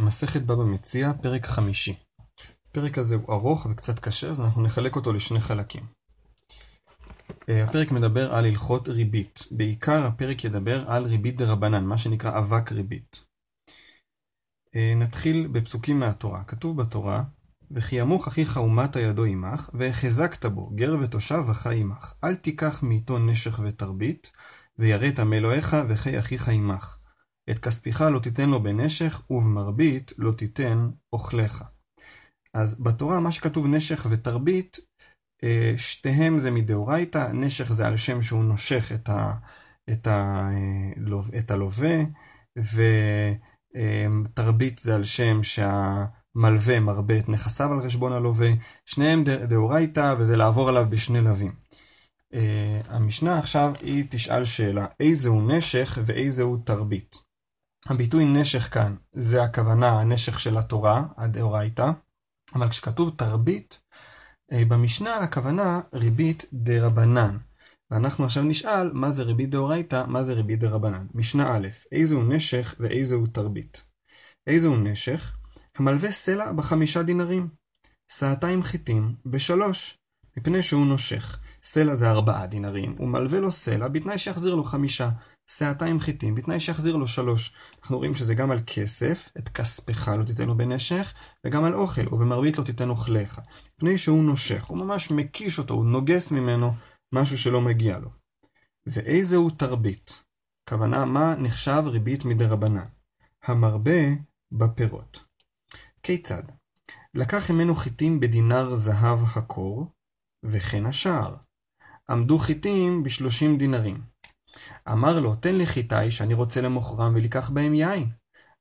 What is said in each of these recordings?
מסכת בבא מציע, פרק חמישי. הפרק הזה הוא ארוך וקצת קשה, אז אנחנו נחלק אותו לשני חלקים. אה, הפרק מדבר על הלכות ריבית. בעיקר הפרק ידבר על ריבית דרבנן, מה שנקרא אבק ריבית. אה, נתחיל בפסוקים מהתורה. כתוב בתורה, וכי ימוך אחיך ומטה ידו עמך, והחזקת בו, גר ותושב וחי עמך. אל תיקח מאיתו נשך ותרבית, ויראת מאלוהיך וחי אחיך עמך. את כספיך לא תיתן לו בנשך, ובמרבית לא תיתן אוכליך. אז בתורה מה שכתוב נשך ותרבית, אה, שתיהם זה מדאורייתא, נשך זה על שם שהוא נושך את, ה, את, ה, אה, את הלווה, ותרבית זה על שם שהמלווה מרבה את נכסיו על חשבון הלווה, שניהם דאורייתא וזה לעבור עליו בשני לווים. Uh, המשנה עכשיו היא תשאל שאלה, איזה הוא נשך ואיזה הוא תרבית. הביטוי נשך כאן, זה הכוונה, הנשך של התורה, הדאורייתא, אבל כשכתוב תרבית, אה, במשנה הכוונה ריבית דרבנן. ואנחנו עכשיו נשאל מה זה ריבית דאורייתא, מה זה ריבית דרבנן. משנה א', איזה הוא נשך ואיזה הוא תרבית. איזה הוא נשך? המלווה סלע בחמישה דינרים. סעתיים חיטים בשלוש, מפני שהוא נושך. סלע זה ארבעה דינרים, הוא מלווה לו סלע בתנאי שיחזיר לו חמישה. שעתיים חיטים, בתנאי שיחזיר לו שלוש. אנחנו רואים שזה גם על כסף, את כספך לא תיתן לו בנשך, וגם על אוכל, ובמרבית לא תיתן אוכליך. מפני שהוא נושך, הוא ממש מקיש אותו, הוא נוגס ממנו משהו שלא מגיע לו. ואיזה הוא תרבית? כוונה, מה נחשב ריבית מדרבנן? המרבה בפירות. כיצד? לקח ממנו חיטים בדינר זהב הקור, וכן השער. עמדו חיטים בשלושים דינרים. אמר לו, תן לי חיטי שאני רוצה למוכרם ולקח בהם יין.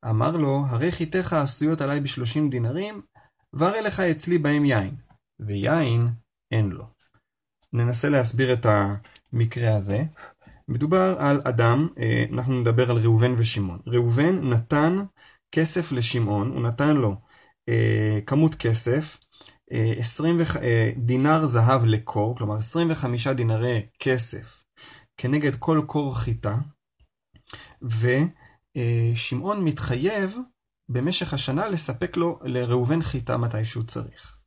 אמר לו, הרי חיטיך עשויות עליי בשלושים דינרים, והרי לך אצלי בהם יין. ויין אין לו. ננסה להסביר את המקרה הזה. מדובר על אדם, אה, אנחנו נדבר על ראובן ושמעון. ראובן נתן כסף לשמעון, הוא נתן לו אה, כמות כסף, 20 אה, דינר זהב לקור, כלומר 25 דינרי כסף כנגד כל קור חיטה, ושמעון מתחייב במשך השנה לספק לו לראובן חיטה מתי שהוא צריך.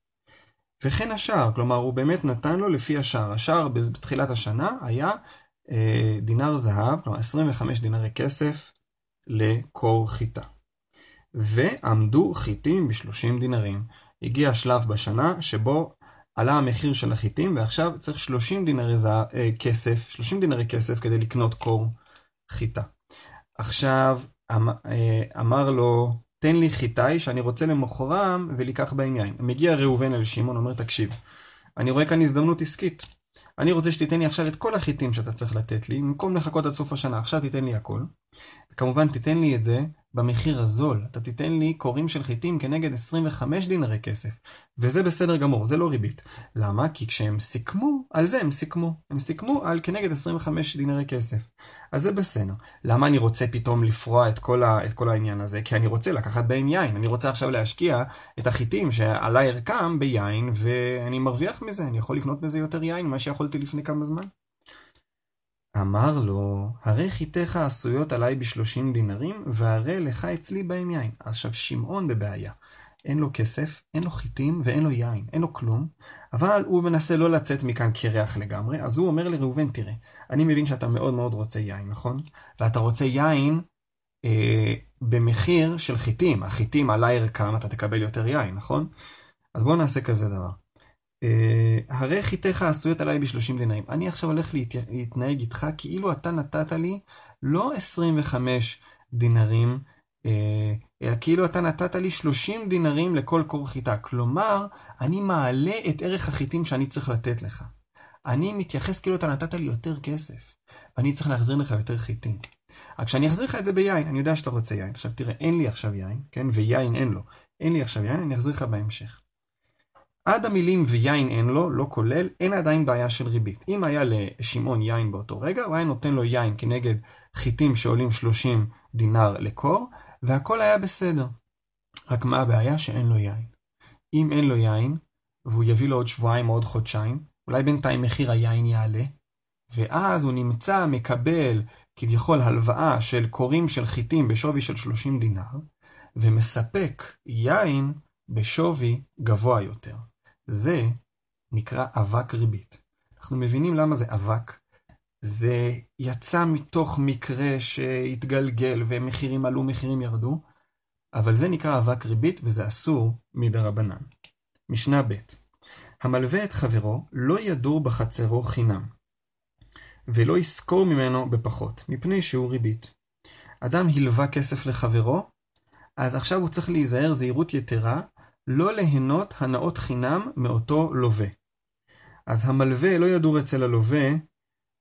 וכן השער, כלומר הוא באמת נתן לו לפי השער. השער בתחילת השנה היה אה, דינר זהב, כלומר 25 דינרי כסף לקור חיטה. ועמדו חיטים ב-30 דינרים. הגיע השלב בשנה שבו עלה המחיר של החיטים, ועכשיו צריך 30 דינרי זע, אה, כסף, 30 דינרי כסף כדי לקנות קור חיטה. עכשיו אמ, אה, אמר לו, תן לי חיטאי שאני רוצה למוכרם ולקח בהם יין. מגיע ראובן אל שמעון, אומר, תקשיב, אני רואה כאן הזדמנות עסקית. אני רוצה שתיתן לי עכשיו את כל החיטים שאתה צריך לתת לי, במקום לחכות עד סוף השנה, עכשיו תיתן לי הכל. כמובן, תיתן לי את זה במחיר הזול. אתה תיתן לי קורים של חיטים כנגד 25 דינרי כסף. וזה בסדר גמור, זה לא ריבית. למה? כי כשהם סיכמו, על זה הם סיכמו. הם סיכמו על כנגד 25 דינרי כסף. אז זה בסדר. למה אני רוצה פתאום לפרוע את כל, ה, את כל העניין הזה? כי אני רוצה לקחת בהם יין. אני רוצה עכשיו להשקיע את החיטים שעלה ערכם ביין, ואני מרוויח מזה. אני יכול לקנות בזה יותר יין ממה שיכולתי לפני כמה זמן. אמר לו, הרי חיתך עשויות עליי בשלושים דינרים, והרי לך אצלי בהם יין. עכשיו, שמעון בבעיה. אין לו כסף, אין לו חיטים ואין לו יין, אין לו כלום, אבל הוא מנסה לא לצאת מכאן קרח לגמרי, אז הוא אומר לראובן, תראה, אני מבין שאתה מאוד מאוד רוצה יין, נכון? ואתה רוצה יין אה, במחיר של חיטים, החיטים עלה ערכם, אתה תקבל יותר יין, נכון? אז בואו נעשה כזה דבר. אה, הרי חיתך עשויות עליי בשלושים דינרים. אני עכשיו הולך להת... להתנהג איתך כאילו אתה נתת לי לא 25 דינרים, אה, אלא כאילו אתה נתת לי 30 דינרים לכל קור חיטה. כלומר, אני מעלה את ערך החיטים שאני צריך לתת לך. אני מתייחס כאילו אתה נתת לי יותר כסף, ואני צריך להחזיר לך יותר חיטים. רק כשאני אחזיר לך את זה ביין, אני יודע שאתה רוצה יין. עכשיו תראה, אין לי עכשיו יין, כן? ויין אין לו. אין לי עכשיו יין, אני אחזיר לך בהמשך. עד המילים ויין אין לו, לא כולל, אין עדיין בעיה של ריבית. אם היה לשמעון יין באותו רגע, הוא היה נותן לו יין כנגד חיטים שעולים 30 דינר לקור, והכל היה בסדר. רק מה הבעיה? שאין לו יין. אם אין לו יין, והוא יביא לו עוד שבועיים או עוד חודשיים, אולי בינתיים מחיר היין יעלה, ואז הוא נמצא, מקבל כביכול הלוואה של קורים של חיטים בשווי של 30 דינר, ומספק יין בשווי גבוה יותר. זה נקרא אבק ריבית. אנחנו מבינים למה זה אבק. זה יצא מתוך מקרה שהתגלגל ומחירים עלו, מחירים ירדו, אבל זה נקרא אבק ריבית וזה אסור מדרבנן. משנה ב' המלווה את חברו לא ידור בחצרו חינם, ולא ישכור ממנו בפחות, מפני שהוא ריבית. אדם הלווה כסף לחברו, אז עכשיו הוא צריך להיזהר זהירות יתרה, לא ליהנות הנאות חינם מאותו לווה. אז המלווה לא ידור אצל הלווה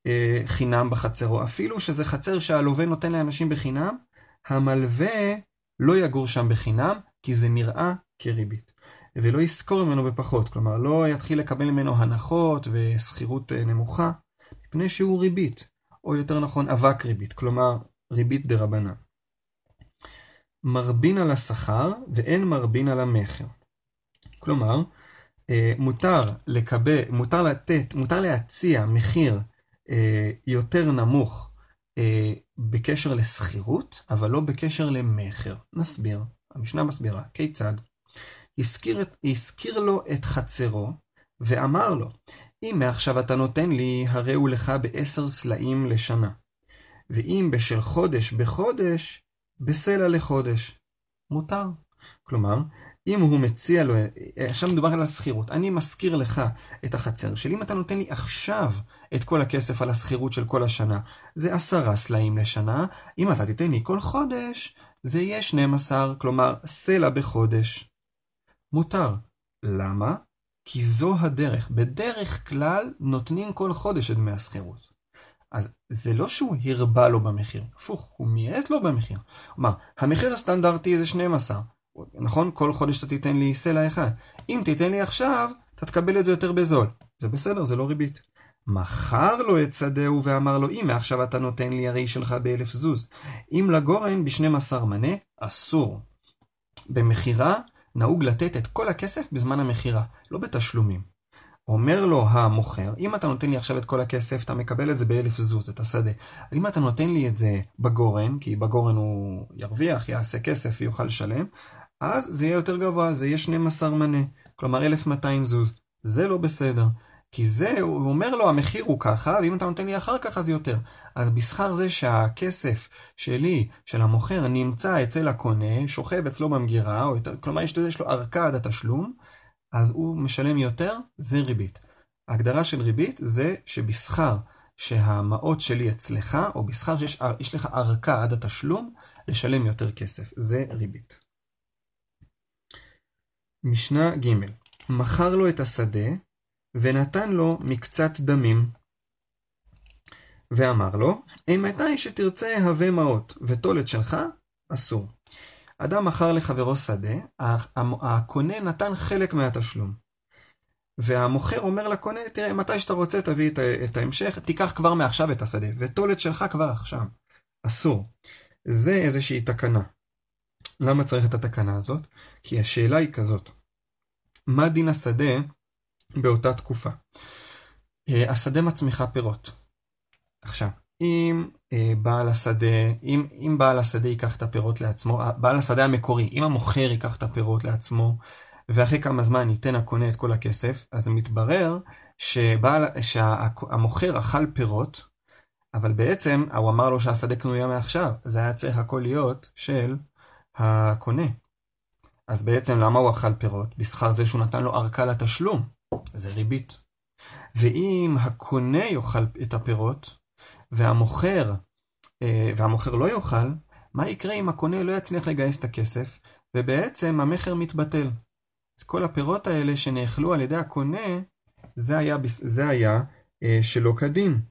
אה, חינם בחצרו, אפילו שזה חצר שהלווה נותן לאנשים בחינם, המלווה לא יגור שם בחינם, כי זה נראה כריבית. ולא ישכור ממנו בפחות, כלומר לא יתחיל לקבל ממנו הנחות ושכירות אה, נמוכה, מפני שהוא ריבית, או יותר נכון אבק ריבית, כלומר ריבית דה רבנן. מרבין על השכר ואין מרבין על המכר. כלומר, אה, מותר לקבל, מותר לתת, מותר להציע מחיר אה, יותר נמוך אה, בקשר לשכירות, אבל לא בקשר למכר. נסביר, המשנה מסבירה, כיצד? הזכיר, הזכיר לו את חצרו, ואמר לו, אם מעכשיו אתה נותן לי, הרי הוא לך בעשר סלעים לשנה. ואם בשל חודש בחודש, בסלע לחודש. מותר. כלומר, אם הוא מציע לו, עכשיו מדובר על השכירות, אני מזכיר לך את החצר שלי, אם אתה נותן לי עכשיו את כל הכסף על השכירות של כל השנה, זה עשרה סלעים לשנה, אם אתה תיתן לי כל חודש, זה יהיה 12, כלומר סלע בחודש. מותר. למה? כי זו הדרך. בדרך כלל נותנים כל חודש את דמי השכירות. אז זה לא שהוא הרבה לו במחיר, הפוך, הוא מיעט לו במחיר. כלומר, המחיר הסטנדרטי זה 12, נכון? כל חודש אתה תיתן לי סלע אחד. אם תיתן לי עכשיו, אתה תקבל את זה יותר בזול. זה בסדר, זה לא ריבית. מכר לו את שדהו ואמר לו, אם מעכשיו אתה נותן לי הרי שלך באלף זוז. אם לגורן בשנים עשר מנה, אסור. במכירה נהוג לתת את כל הכסף בזמן המכירה, לא בתשלומים. אומר לו המוכר, אם אתה נותן לי עכשיו את כל הכסף, אתה מקבל את זה באלף זוז, את השדה. אם אתה נותן לי את זה בגורן, כי בגורן הוא ירוויח, יעשה כסף ויוכל לשלם, אז זה יהיה יותר גבוה, זה יהיה 12 מנה, כלומר 1200 זוז. זה לא בסדר. כי זה, הוא אומר לו, המחיר הוא ככה, ואם אתה נותן לי אחר כך אז יותר. אז בשכר זה שהכסף שלי, של המוכר, נמצא אצל הקונה, שוכב אצלו במגירה, או יותר, כלומר יש לו ארכה עד התשלום, אז הוא משלם יותר, זה ריבית. ההגדרה של ריבית זה שבשכר שהמעות שלי אצלך, או בשכר שיש לך ארכה עד התשלום, לשלם יותר כסף. זה ריבית. משנה ג' מכר לו את השדה, ונתן לו מקצת דמים. ואמר לו, מתי שתרצה הווה מעות, ותולת שלך אסור. אדם מכר לחברו שדה, הקונה נתן חלק מהתשלום. והמוכר אומר לקונה, תראה, מתי שאתה רוצה תביא את ההמשך, תיקח כבר מעכשיו את השדה, ותולת שלך כבר עכשיו. אסור. זה איזושהי תקנה. למה צריך את התקנה הזאת? כי השאלה היא כזאת, מה דין השדה באותה תקופה. אה, השדה מצמיחה פירות. עכשיו, אם אה, בעל השדה, אם, אם בעל השדה ייקח את הפירות לעצמו, בעל השדה המקורי, אם המוכר ייקח את הפירות לעצמו, ואחרי כמה זמן ייתן הקונה את כל הכסף, אז מתברר שבעל, שהמוכר אכל פירות, אבל בעצם הוא אמר לו שהשדה קנויה מעכשיו, זה היה צריך הכל להיות של הקונה. אז בעצם למה הוא אכל פירות? בשכר זה שהוא נתן לו ארכה לתשלום. זה ריבית. ואם הקונה יאכל את הפירות, והמוכר, אה, והמוכר לא יאכל, מה יקרה אם הקונה לא יצליח לגייס את הכסף, ובעצם המכר מתבטל. אז כל הפירות האלה שנאכלו על ידי הקונה, זה היה, זה היה אה, שלא כדין.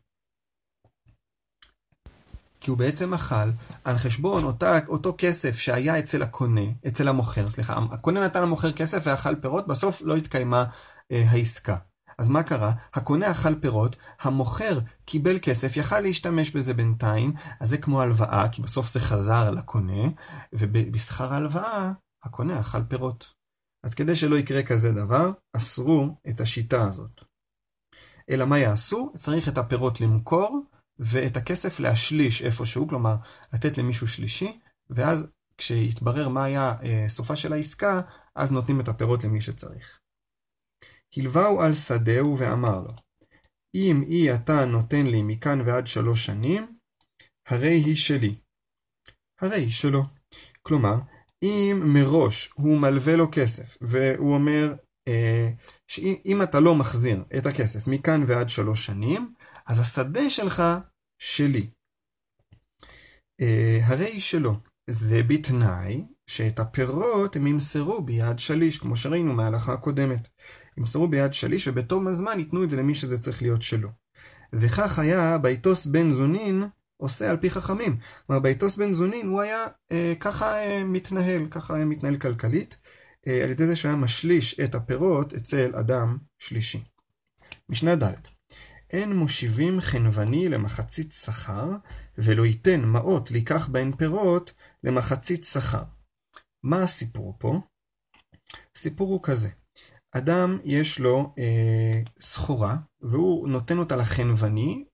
כי הוא בעצם אכל על חשבון אותה, אותו כסף שהיה אצל הקונה, אצל המוכר, סליחה, הקונה נתן למוכר כסף ואכל פירות, בסוף לא התקיימה אה, העסקה. אז מה קרה? הקונה אכל פירות, המוכר קיבל כסף, יכל להשתמש בזה בינתיים, אז זה כמו הלוואה, כי בסוף זה חזר לקונה, ובשכר ההלוואה, הקונה אכל פירות. אז כדי שלא יקרה כזה דבר, אסרו את השיטה הזאת. אלא מה יעשו? צריך את הפירות למכור, ואת הכסף להשליש איפשהו, כלומר, לתת למישהו שלישי, ואז כשיתברר מה היה אה, סופה של העסקה, אז נותנים את הפירות למי שצריך. הלווהו על שדהו ואמר לו, אם אי אתה נותן לי מכאן ועד שלוש שנים, הרי היא שלי. הרי היא שלו. כלומר, אם מראש הוא מלווה לו כסף, והוא אומר אה, שאם אתה לא מחזיר את הכסף מכאן ועד שלוש שנים, אז השדה שלך שלי. אה, הרי היא שלו. זה בתנאי שאת הפירות הם ימסרו ביד שליש, כמו שראינו מההלכה הקודמת. ימסרו ביד שליש ובתום הזמן ייתנו את זה למי שזה צריך להיות שלו. וכך היה ביתוס בן זונין עושה על פי חכמים. כלומר, ביתוס בן זונין הוא היה אה, ככה אה, מתנהל, ככה היה מתנהל כלכלית, אה, על ידי זה שהיה משליש את הפירות אצל אדם שלישי. משנה ד' אין מושיבים חנווני למחצית שכר, ולא ייתן מעות לקח בהן פירות למחצית שכר. מה הסיפור פה? הסיפור הוא כזה, אדם יש לו אה, סחורה, והוא נותן אותה לחנווני,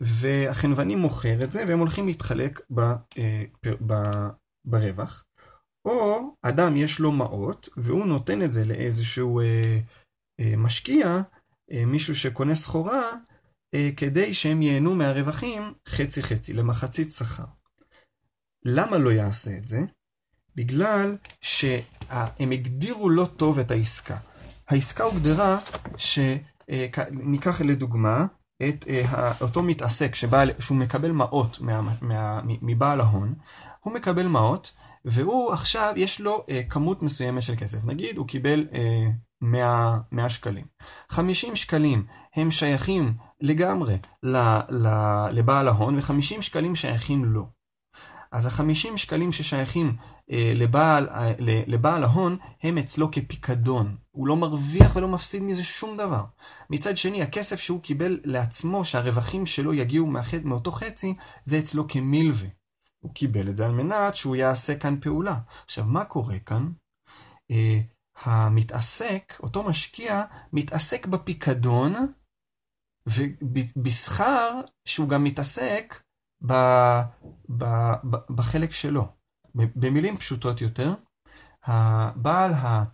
והחנווני מוכר את זה, והם הולכים להתחלק ב, אה, ב, ברווח. או אדם יש לו מעות, והוא נותן את זה לאיזשהו אה, אה, משקיע, אה, מישהו שקונה סחורה, אה, כדי שהם ייהנו מהרווחים חצי חצי, למחצית שכר. למה לא יעשה את זה? בגלל שהם הגדירו לא טוב את העסקה. העסקה הוגדרה שניקח לדוגמה את אה, אותו מתעסק שבעל, שהוא מקבל מעות מה, מה, מבעל ההון, הוא מקבל מעות והוא עכשיו יש לו אה, כמות מסוימת של כסף. נגיד הוא קיבל 100, 100 שקלים. 50 שקלים הם שייכים לגמרי ל, ל, לבעל ההון ו-50 שקלים שייכים לו. אז ה-50 שקלים ששייכים אה, לבעל, אה, לבעל ההון הם אצלו כפיקדון. הוא לא מרוויח ולא מפסיד מזה שום דבר. מצד שני, הכסף שהוא קיבל לעצמו, שהרווחים שלו יגיעו מאחד, מאותו חצי, זה אצלו כמילווה. הוא קיבל את זה על מנת שהוא יעשה כאן פעולה. עכשיו, מה קורה כאן? אה, המתעסק, אותו משקיע, מתעסק בפיקדון, ובשכר שהוא גם מתעסק ב, ב, ב, בחלק שלו. במילים פשוטות יותר, הבעל, ה,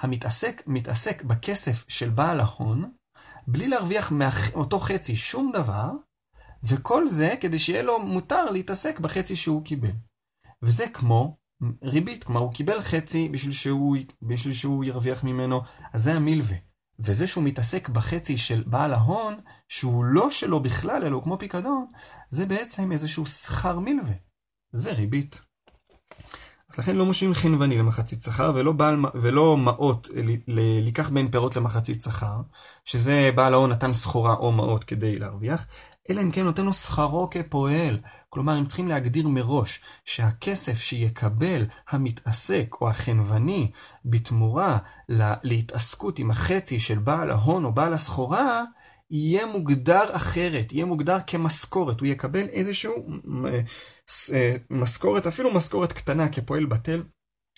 המתעסק, מתעסק בכסף של בעל ההון, בלי להרוויח מאותו חצי שום דבר, וכל זה כדי שיהיה לו מותר להתעסק בחצי שהוא קיבל. וזה כמו ריבית, כלומר הוא קיבל חצי בשביל שהוא, בשביל שהוא ירוויח ממנו, אז זה המילווה. וזה שהוא מתעסק בחצי של בעל ההון, שהוא לא שלו בכלל, אלא הוא כמו פיקדון, זה בעצם איזשהו שכר מילווה. זה ריבית. אז לכן לא מושבים חנווני למחצית שכר, ולא, בעל, ולא מעות לקח בין פירות למחצית שכר, שזה בעל ההון נתן סחורה או מעות כדי להרוויח, אלא אם כן נותן לו שכרו כפועל. כלומר, הם צריכים להגדיר מראש שהכסף שיקבל המתעסק או החנווני בתמורה להתעסקות עם החצי של בעל ההון או בעל הסחורה, יהיה מוגדר אחרת, יהיה מוגדר כמשכורת, הוא יקבל איזשהו אה, אה, משכורת, אפילו משכורת קטנה כפועל בטל,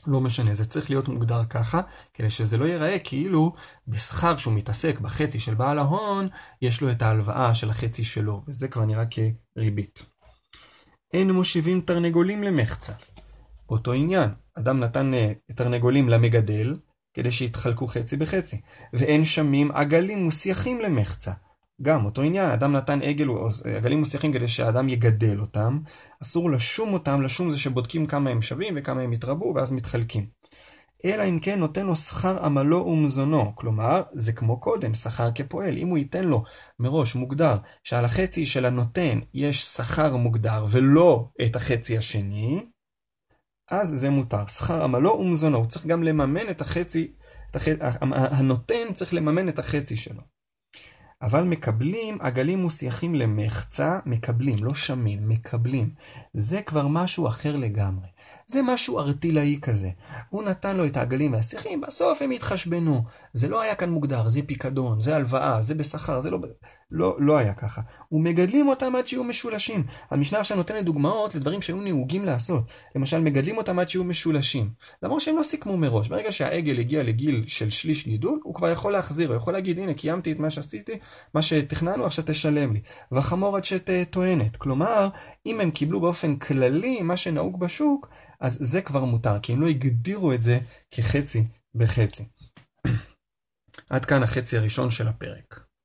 לא משנה, זה צריך להיות מוגדר ככה, כדי שזה לא ייראה כאילו בשכר שהוא מתעסק בחצי של בעל ההון, יש לו את ההלוואה של החצי שלו, וזה כבר נראה כריבית. אין מושיבים תרנגולים למחצה. אותו עניין, אדם נתן אה, תרנגולים למגדל, כדי שיתחלקו חצי בחצי, ואין שמים עגלים מוסייחים למחצה. גם אותו עניין, אדם נתן עגל, עגלים מוסייחים כדי שהאדם יגדל אותם, אסור לשום אותם, לשום זה שבודקים כמה הם שווים וכמה הם יתרבו ואז מתחלקים. אלא אם כן נותן לו שכר עמלו ומזונו, כלומר, זה כמו קודם, שכר כפועל. אם הוא ייתן לו מראש מוגדר שעל החצי של הנותן יש שכר מוגדר ולא את החצי השני, אז זה מותר. שכר עמלו ומזונו, הוא צריך גם לממן את החצי, את החצי הנותן צריך לממן את החצי שלו. אבל מקבלים עגלים מוסייחים למחצה, מקבלים, לא שמים, מקבלים. זה כבר משהו אחר לגמרי. זה משהו ארטילאי כזה. הוא נתן לו את העגלים והשיחים, בסוף הם התחשבנו. זה לא היה כאן מוגדר, זה פיקדון, זה הלוואה, זה בשכר, זה לא... לא, לא היה ככה. ומגדלים אותם עד שיהיו משולשים. המשנה עכשיו נותנת דוגמאות לדברים שהיו נהוגים לעשות. למשל, מגדלים אותם עד שיהיו משולשים. למרות שהם לא סיכמו מראש. ברגע שהעגל הגיע לגיל של שליש גידול, הוא כבר יכול להחזיר, הוא יכול להגיד, הנה, קיימתי את מה שעשיתי, מה שתכננו, עכשיו תשלם לי. והחמור עד שטוענת. כלומר, אם הם קיבלו באופן כללי מה שנהוג בשוק, אז זה כבר מותר, כי הם לא הגדירו את זה כחצי בחצי. עד כאן החצי הראשון של הפרק.